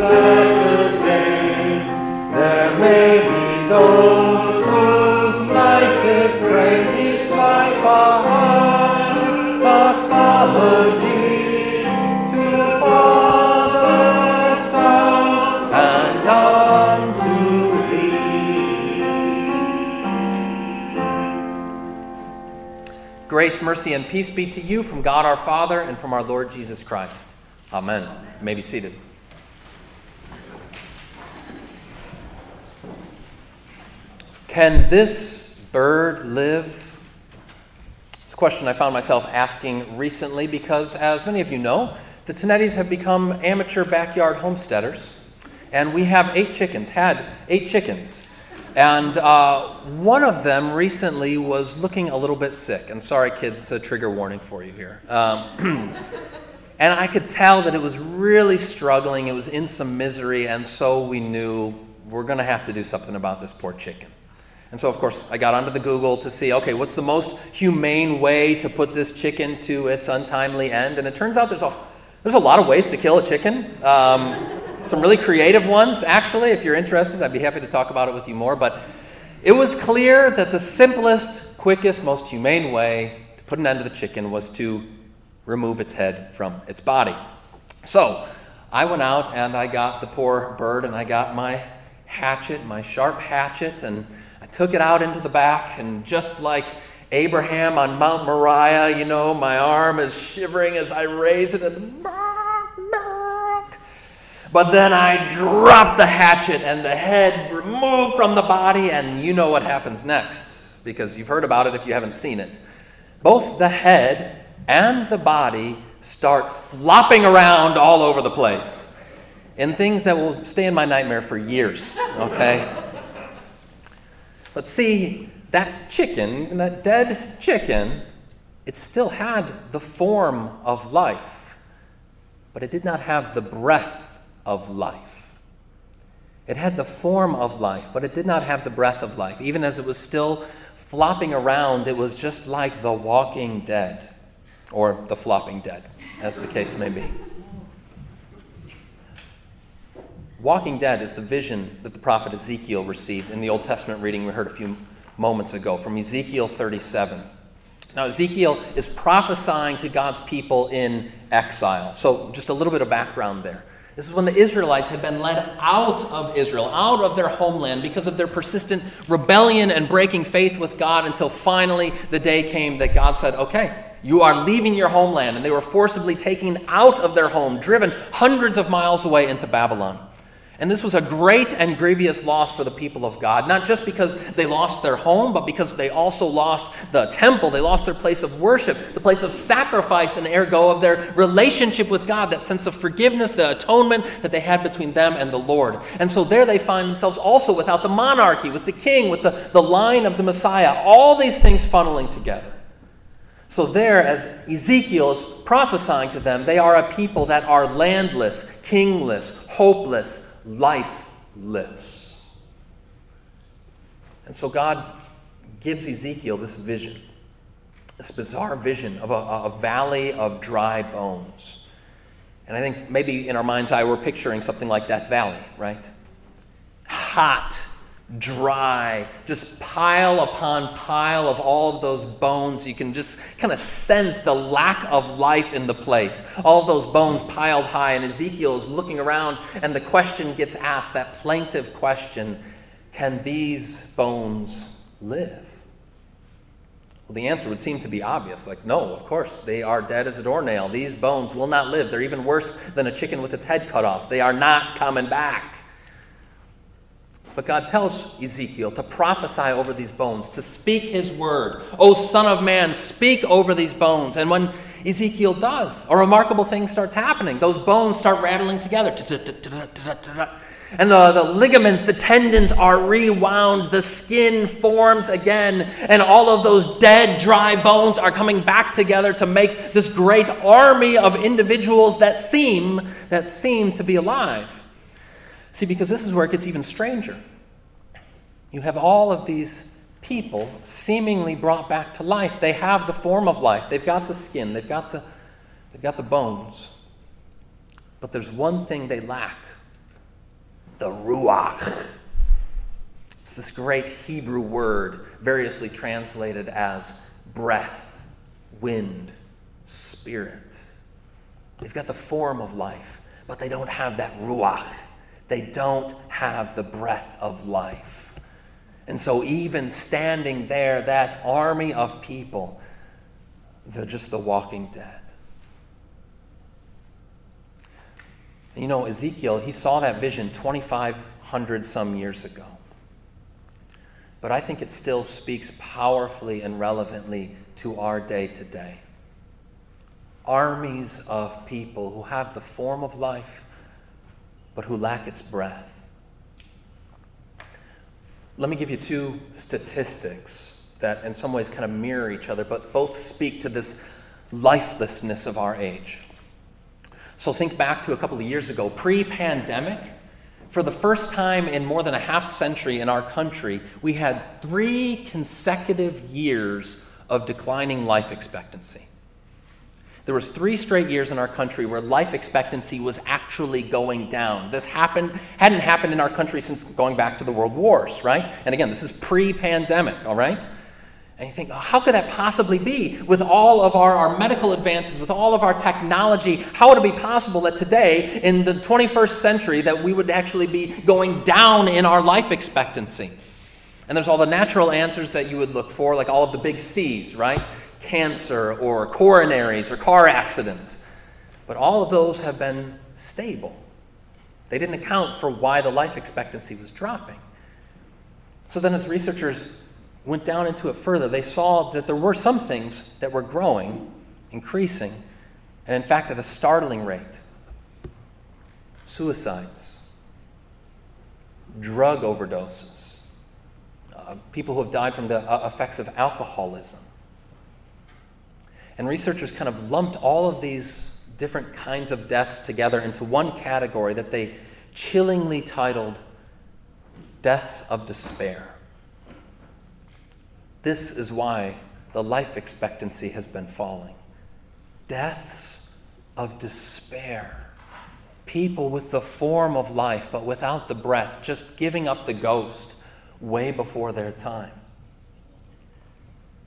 days there may be those whose life is praised, each to Father, Son, and unto Thee. Grace, mercy, and peace be to you from God our Father and from our Lord Jesus Christ. Amen. You may be seated. Can this bird live? It's a question I found myself asking recently because, as many of you know, the Tonettis have become amateur backyard homesteaders. And we have eight chickens, had eight chickens. And uh, one of them recently was looking a little bit sick. And sorry, kids, it's a trigger warning for you here. Um, and I could tell that it was really struggling. It was in some misery. And so we knew we're going to have to do something about this poor chicken. And so, of course, I got onto the Google to see okay, what's the most humane way to put this chicken to its untimely end? And it turns out there's a, there's a lot of ways to kill a chicken. Um, some really creative ones, actually. If you're interested, I'd be happy to talk about it with you more. But it was clear that the simplest, quickest, most humane way to put an end to the chicken was to remove its head from its body. So I went out and I got the poor bird and I got my hatchet, my sharp hatchet, and took it out into the back. And just like Abraham on Mount Moriah, you know, my arm is shivering as I raise it and but then I drop the hatchet and the head removed from the body, and you know what happens next because you've heard about it if you haven't seen it. Both the head and the body start flopping around all over the place in things that will stay in my nightmare for years, okay? but see, that chicken, that dead chicken, it still had the form of life, but it did not have the breath of life. It had the form of life, but it did not have the breath of life. Even as it was still flopping around, it was just like the walking dead, or the flopping dead, as the case may be. Walking dead is the vision that the prophet Ezekiel received in the Old Testament reading we heard a few moments ago from Ezekiel 37. Now, Ezekiel is prophesying to God's people in exile. So, just a little bit of background there. This is when the Israelites had been led out of Israel, out of their homeland, because of their persistent rebellion and breaking faith with God until finally the day came that God said, Okay, you are leaving your homeland. And they were forcibly taken out of their home, driven hundreds of miles away into Babylon. And this was a great and grievous loss for the people of God, not just because they lost their home, but because they also lost the temple. They lost their place of worship, the place of sacrifice, and ergo of their relationship with God, that sense of forgiveness, the atonement that they had between them and the Lord. And so there they find themselves also without the monarchy, with the king, with the, the line of the Messiah, all these things funneling together. So, there, as Ezekiel is prophesying to them, they are a people that are landless, kingless, hopeless, lifeless. And so God gives Ezekiel this vision, this bizarre vision of a, a, valley of dry bones. And I think maybe in our mind's eye, we're picturing something like Death Valley, right? Hot, dry, just pile upon pile of all of those bones. You can just kind of sense the lack of life in the place. All those bones piled high, and Ezekiel is looking around, and the question gets asked that plaintive question can these bones live? Well, the answer would seem to be obvious. Like, no, of course, they are dead as a doornail. These bones will not live. They're even worse than a chicken with its head cut off. They are not coming back. But God tells Ezekiel to prophesy over these bones, to speak his word. O Son of Man, speak over these bones. And when Ezekiel does, a remarkable thing starts happening. Those bones start rattling together. And the, the ligaments, the tendons are rewound, the skin forms again, and all of those dead, dry bones are coming back together to make this great army of individuals that seem, that seem to be alive. See, because this is where it gets even stranger. You have all of these people seemingly brought back to life. They have the form of life. They've got the skin, they've got the, they've got the bones. But there's one thing they lack. the Ruach. It's this great Hebrew word, variously translated as breath, wind, spirit. They've got the form of life, but they don't have that Ruach. They don't have the breath of life. And so, even standing there, that army of people, they're just the walking dead. You know, Ezekiel, he saw that vision 2,500 some years ago. But I think it still speaks powerfully and relevantly to our day today. Armies of people who have the form of life, but who lack its breath. Let me give you two statistics that, in some ways, kind of mirror each other, but both speak to this lifelessness of our age. So, think back to a couple of years ago, pre pandemic. For the first time in more than a half century in our country, we had three consecutive years of declining life expectancy. There was three straight years in our country where life expectancy was actually going down. This happened hadn't happened in our country since going back to the world wars, right? And again, this is pre-pandemic, all right? And you think, oh, how could that possibly be? With all of our, our medical advances, with all of our technology, how would it be possible that today, in the 21st century, that we would actually be going down in our life expectancy? And there's all the natural answers that you would look for, like all of the big C's, right? Cancer or coronaries or car accidents. But all of those have been stable. They didn't account for why the life expectancy was dropping. So then, as researchers went down into it further, they saw that there were some things that were growing, increasing, and in fact at a startling rate suicides, drug overdoses, uh, people who have died from the uh, effects of alcoholism. And researchers kind of lumped all of these different kinds of deaths together into one category that they chillingly titled deaths of despair. This is why the life expectancy has been falling. Deaths of despair. People with the form of life, but without the breath, just giving up the ghost way before their time.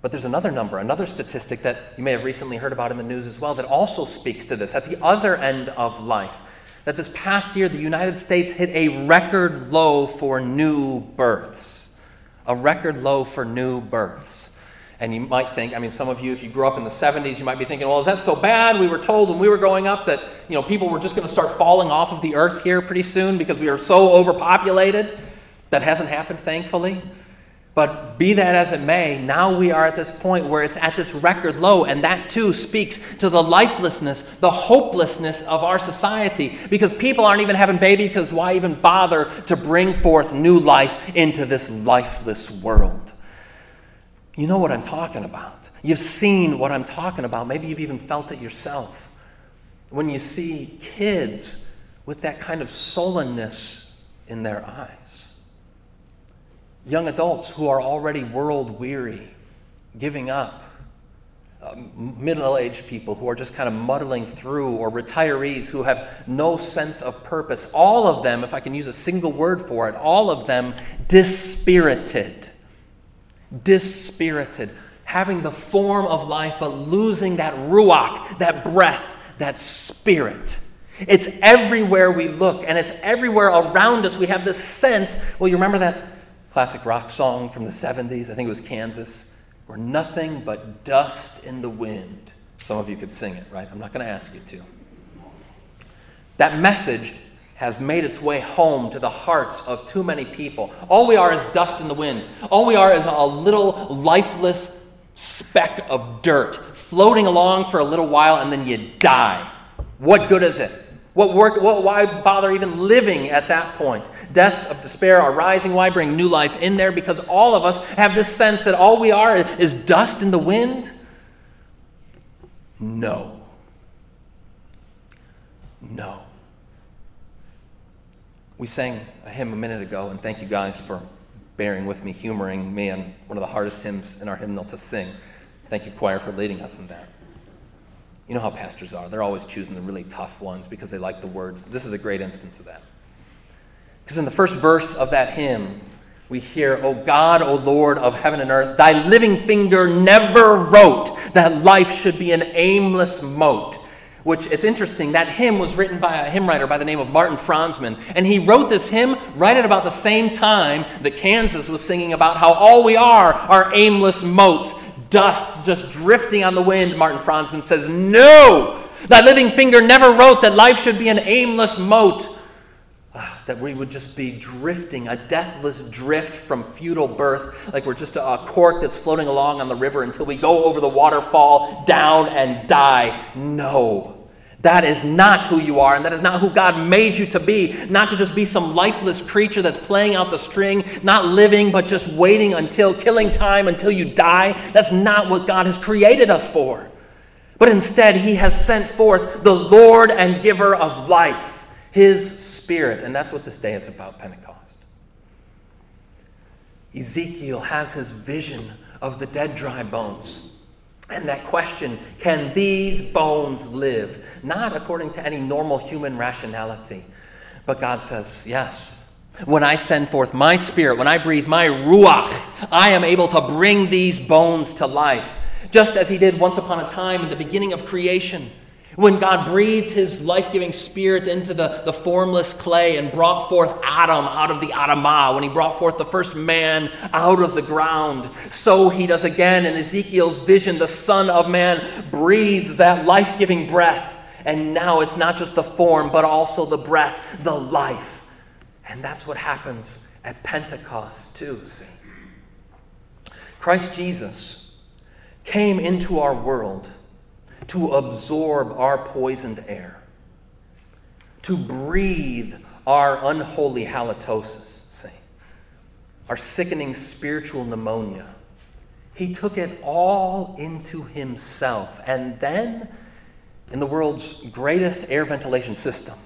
But there's another number, another statistic that you may have recently heard about in the news as well that also speaks to this at the other end of life. That this past year, the United States hit a record low for new births a record low for new births. And you might think, I mean, some of you, if you grew up in the 70s, you might be thinking, well, is that so bad? We were told when we were growing up that, you know, people were just going to start falling off of the earth here pretty soon because we are so overpopulated. That hasn't happened, thankfully. But be that as it may, now we are at this point where it's at this record low, and that too speaks to the lifelessness, the hopelessness of our society. Because people aren't even having babies, because why even bother to bring forth new life into this lifeless world? You know what I'm talking about. You've seen what I'm talking about. Maybe you've even felt it yourself. When you see kids with that kind of sullenness in their eyes young adults who are already world weary, giving up, uh, middle aged people who are just kind of muddling through, or retirees who have no sense of purpose. All of them, if I can use a single word for it, all of them dispirited. Dispirited. Having the form of life, but losing that ruach, that breath, that spirit. It's everywhere we look, and it's everywhere around us. We have this sense. Well, you remember that classic rock song from the 70s, I think it was Kansas. We're nothing but dust in the wind. Some of you could sing it, right? I'm not going to ask you to. That message has made its way home to the hearts of too many people. All we are is dust in the wind. All we are is a little lifeless speck of dirt floating along for a little while and then you die. What good is it? What work, what, why bother even living at that point? Deaths of despair are rising. Why bring new life in there? Because all of us have this sense that all we are is dust in the wind? No. No. We sang a hymn a minute ago, and thank you guys for bearing with me, humoring me on one of the hardest hymns in our hymnal to sing. Thank you, choir, for leading us in that. You know how pastors are. They're always choosing the really tough ones because they like the words. This is a great instance of that. Because in the first verse of that hymn, we hear, O God, O Lord of heaven and earth, thy living finger never wrote that life should be an aimless mote. Which it's interesting, that hymn was written by a hymn writer by the name of Martin Franzmann. And he wrote this hymn right at about the same time that Kansas was singing about how all we are are aimless motes, dust just drifting on the wind. Martin Franzmann says, No! Thy living finger never wrote that life should be an aimless mote ah, that we would just be drifting, a deathless drift from futile birth, like we're just a, a, cork that's floating along on the river until we go over the waterfall, down, and die. No. That is not who you are, and that is not who God made you to be. Not to just be some lifeless creature that's playing out the string, not living, but just waiting until, killing time until you die. That's not what God has created us for. But instead, He has sent forth the Lord and giver of life his Spirit. And that's what this day is about, Pentecost. Ezekiel has his vision of the dead, dry bones. And that question can these bones live? Not according to any normal human rationality. But God says, yes. When I send forth my spirit, when I breathe my ruach, I am able to bring these bones to life. Just as he did once upon a time in the beginning of creation. When God breathed his life giving spirit into the, the formless clay and brought forth Adam out of the Adamah, when he brought forth the first man out of the ground, so he does again in Ezekiel's vision. The Son of Man breathes that life giving breath. And now it's not just the form, but also the breath, the life. And that's what happens at Pentecost, too, see. Christ Jesus came into our world to absorb our poisoned air, to breathe our unholy halitosis, our sickening spiritual pneumonia. He took it all into himself. And then, in the world's greatest air ventilation system,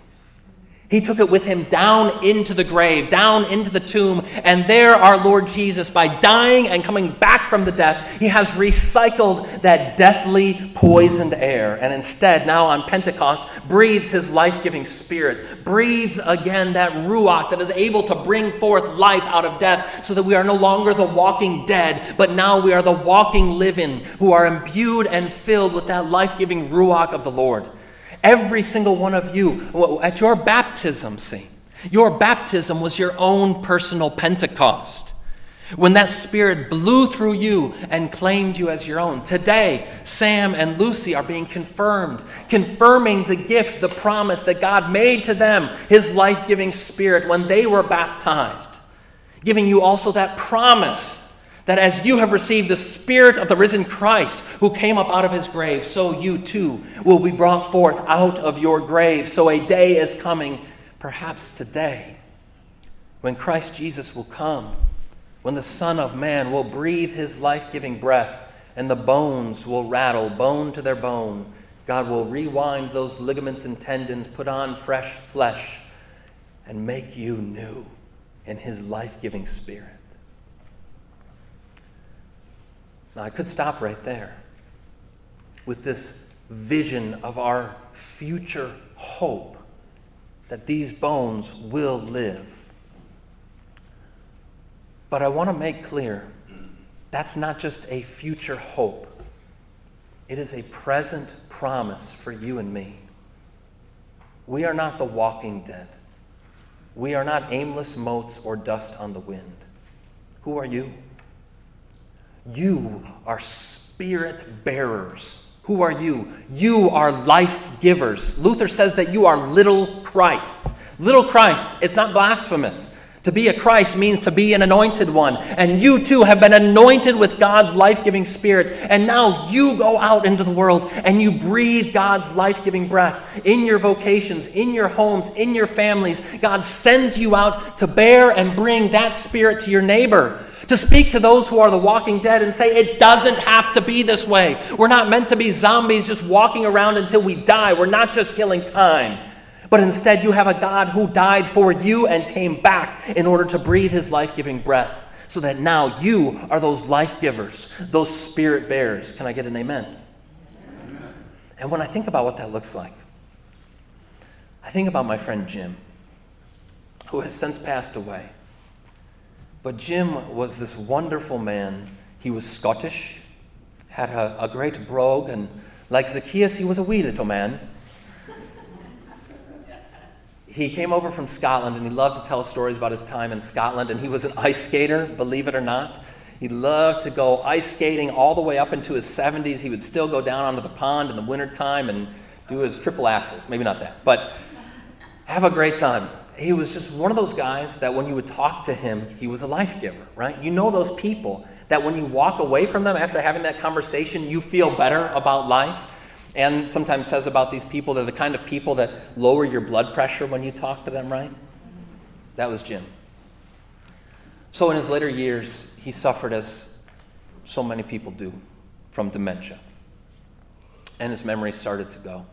he took it with him down into the grave, down into the tomb. And there, our Lord Jesus, by dying and coming back from the death, he has recycled that deathly, poisoned air. And instead, now on Pentecost, breathes his life giving spirit, breathes again that Ruach that is able to bring forth life out of death, so that we are no longer the walking dead, but now we are the walking living, who are imbued and filled with that life giving Ruach of the Lord. Every single one of you, at your baptism, see, your baptism was your own personal Pentecost. When that Spirit blew through you and claimed you as your own. Today, Sam and Lucy are being confirmed, confirming the gift, the promise that God made to them, His life giving Spirit, when they were baptized. Giving you also that promise that as you have received the Spirit of the risen Christ who came up out of his grave, so you too will be brought forth out of your grave. So a day is coming, perhaps today, when Christ Jesus will come, when the Son of Man will breathe his life giving breath, and the bones will rattle, bone to their bone. God will rewind those ligaments and tendons, put on fresh flesh, and make you new in his life giving spirit. Now, I could stop right there with this vision of our future hope that these bones will live. But I want to make clear that's not just a future hope, it is a present promise for you and me. We are not the walking dead. We are not aimless motes or dust on the wind. Who are you? You are spirit bearers. Who are you? You are life givers. Luther says that you are little Christs. Little Christ, it's not blasphemous. To be a Christ means to be an anointed one. And you too have been anointed with God's life giving spirit. And now you go out into the world and you breathe God's life giving breath in your vocations, in your homes, in your families. God sends you out to bear and bring that spirit to your neighbor to speak to those who are the walking dead and say, it doesn't have to be this way. We're not meant to be zombies just walking around until we die. We're not just killing time. But instead, you have a God who died for you and came back in order to breathe his life giving breath, so that now you are those life givers, those spirit bearers. Can I get an amen? amen? And when I think about what that looks like, I think about my friend Jim. who has since passed away. But Jim was this wonderful man. He was Scottish, had a, a great brogue, and like Zacchaeus, he was a wee little man. He came over from Scotland and he loved to tell stories about his time in Scotland, and he was an ice skater, believe it or not. He loved to go ice skating all the way up into his 70s. He would still go down onto the pond in the wintertime and do his triple axels. Maybe not that, but have a great time. He was just one of those guys that when you would talk to him, he was a life giver, right? You know those people that when you walk away from them after having that conversation, you feel better about life. And sometimes says about these people, they're the kind of people that lower your blood pressure when you talk to them, right? That was Jim. So in his later years, he suffered as so many people do from dementia. And his memory started to go.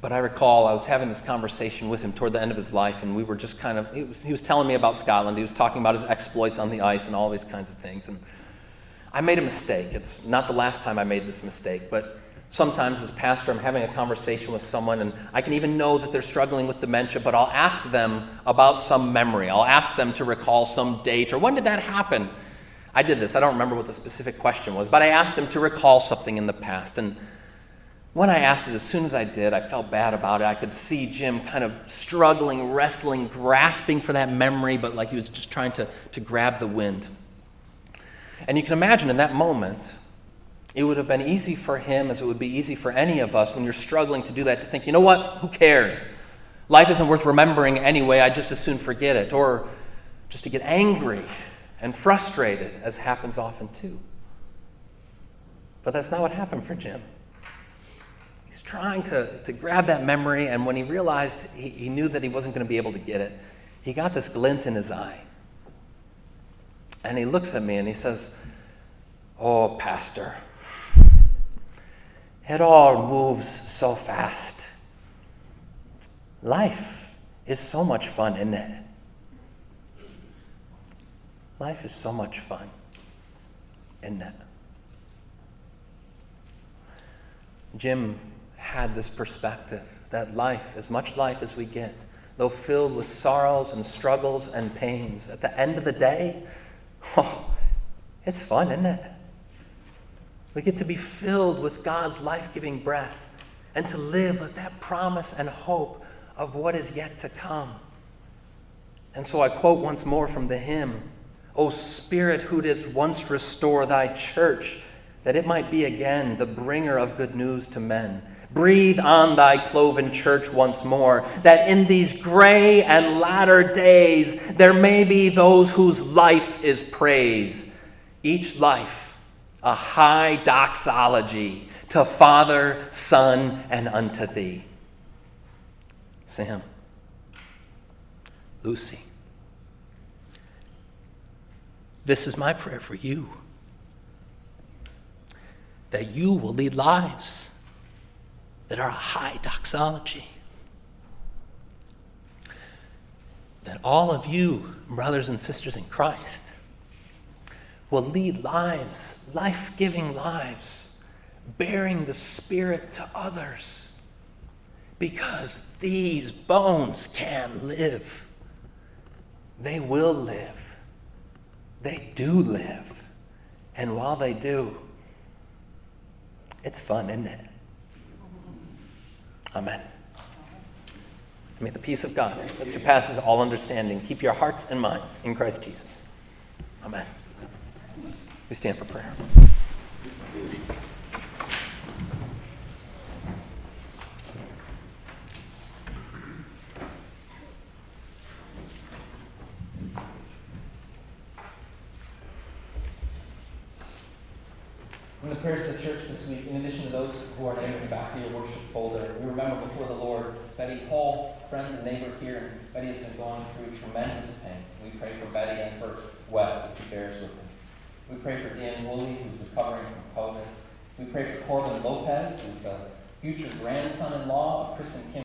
But I recall I was having this conversation with him toward the end of his life, and we were just kind of, he was, he was telling me about Scotland. He was talking about his exploits on the ice and all these kinds of things. And I made a mistake. It's not the last time I made this mistake, but sometimes as pastor, I'm having a conversation with someone, and I can even know that they're struggling with dementia, but I'll ask them about some memory. I'll ask them to recall some date or when did that happen? I did this. I don't remember what the specific question was, but I asked him to recall something in the past. And when I asked it, as soon as I did, I felt bad about it. I could see Jim kind of struggling, wrestling, grasping for that memory, but like he was just trying to, to grab the wind. And you can imagine in that moment, it would have been easy for him, as it would be easy for any of us when you're struggling to do that, to think, you know what, who cares? Life isn't worth remembering anyway, I just as soon forget it. Or just to get angry and frustrated, as happens often too. But that's not what happened for Jim. He's trying to, to grab that memory, and when he realized he, he knew that he wasn't going to be able to get it, he got this glint in his eye. And he looks at me and he says, Oh, Pastor, it all moves so fast. Life is so much fun, isn't it? Life is so much fun, isn't it? Jim had this perspective that life, as much life as we get, though filled with sorrows and struggles and pains, at the end of the day, oh, it's fun, isn't it? We get to be filled with God's life giving breath and to live with that promise and hope of what is yet to come. And so I quote once more from the hymn O Spirit, who didst once restore thy church, that it might be again the bringer of good news to men. Breathe on thy cloven church once more, that in these gray and latter days there may be those whose life is praise. Each life a high doxology to Father, Son, and unto thee. Sam, Lucy, this is my prayer for you that you will lead lives that are a high doxology. That all of you, brothers and sisters in Christ, will lead lives, life giving lives, bearing the Spirit to others. Because these bones can live. They will live. They do live. And while they do, it's fun, isn't it? Amen. May the peace of God that surpasses all understanding keep your hearts and minds in Christ Jesus. Amen. We stand for prayer. From the prayers of the church this week, in addition to those who are named in the back of your worship folder, we remember before the Lord Betty Hall, friend and neighbor here. Betty has been going through tremendous pain. We pray for Betty and for Wes as he bears with her. We pray for Dan Woolley, who's recovering from COVID. We pray for Corbin Lopez, who's the future grandson in law of Chris and Kim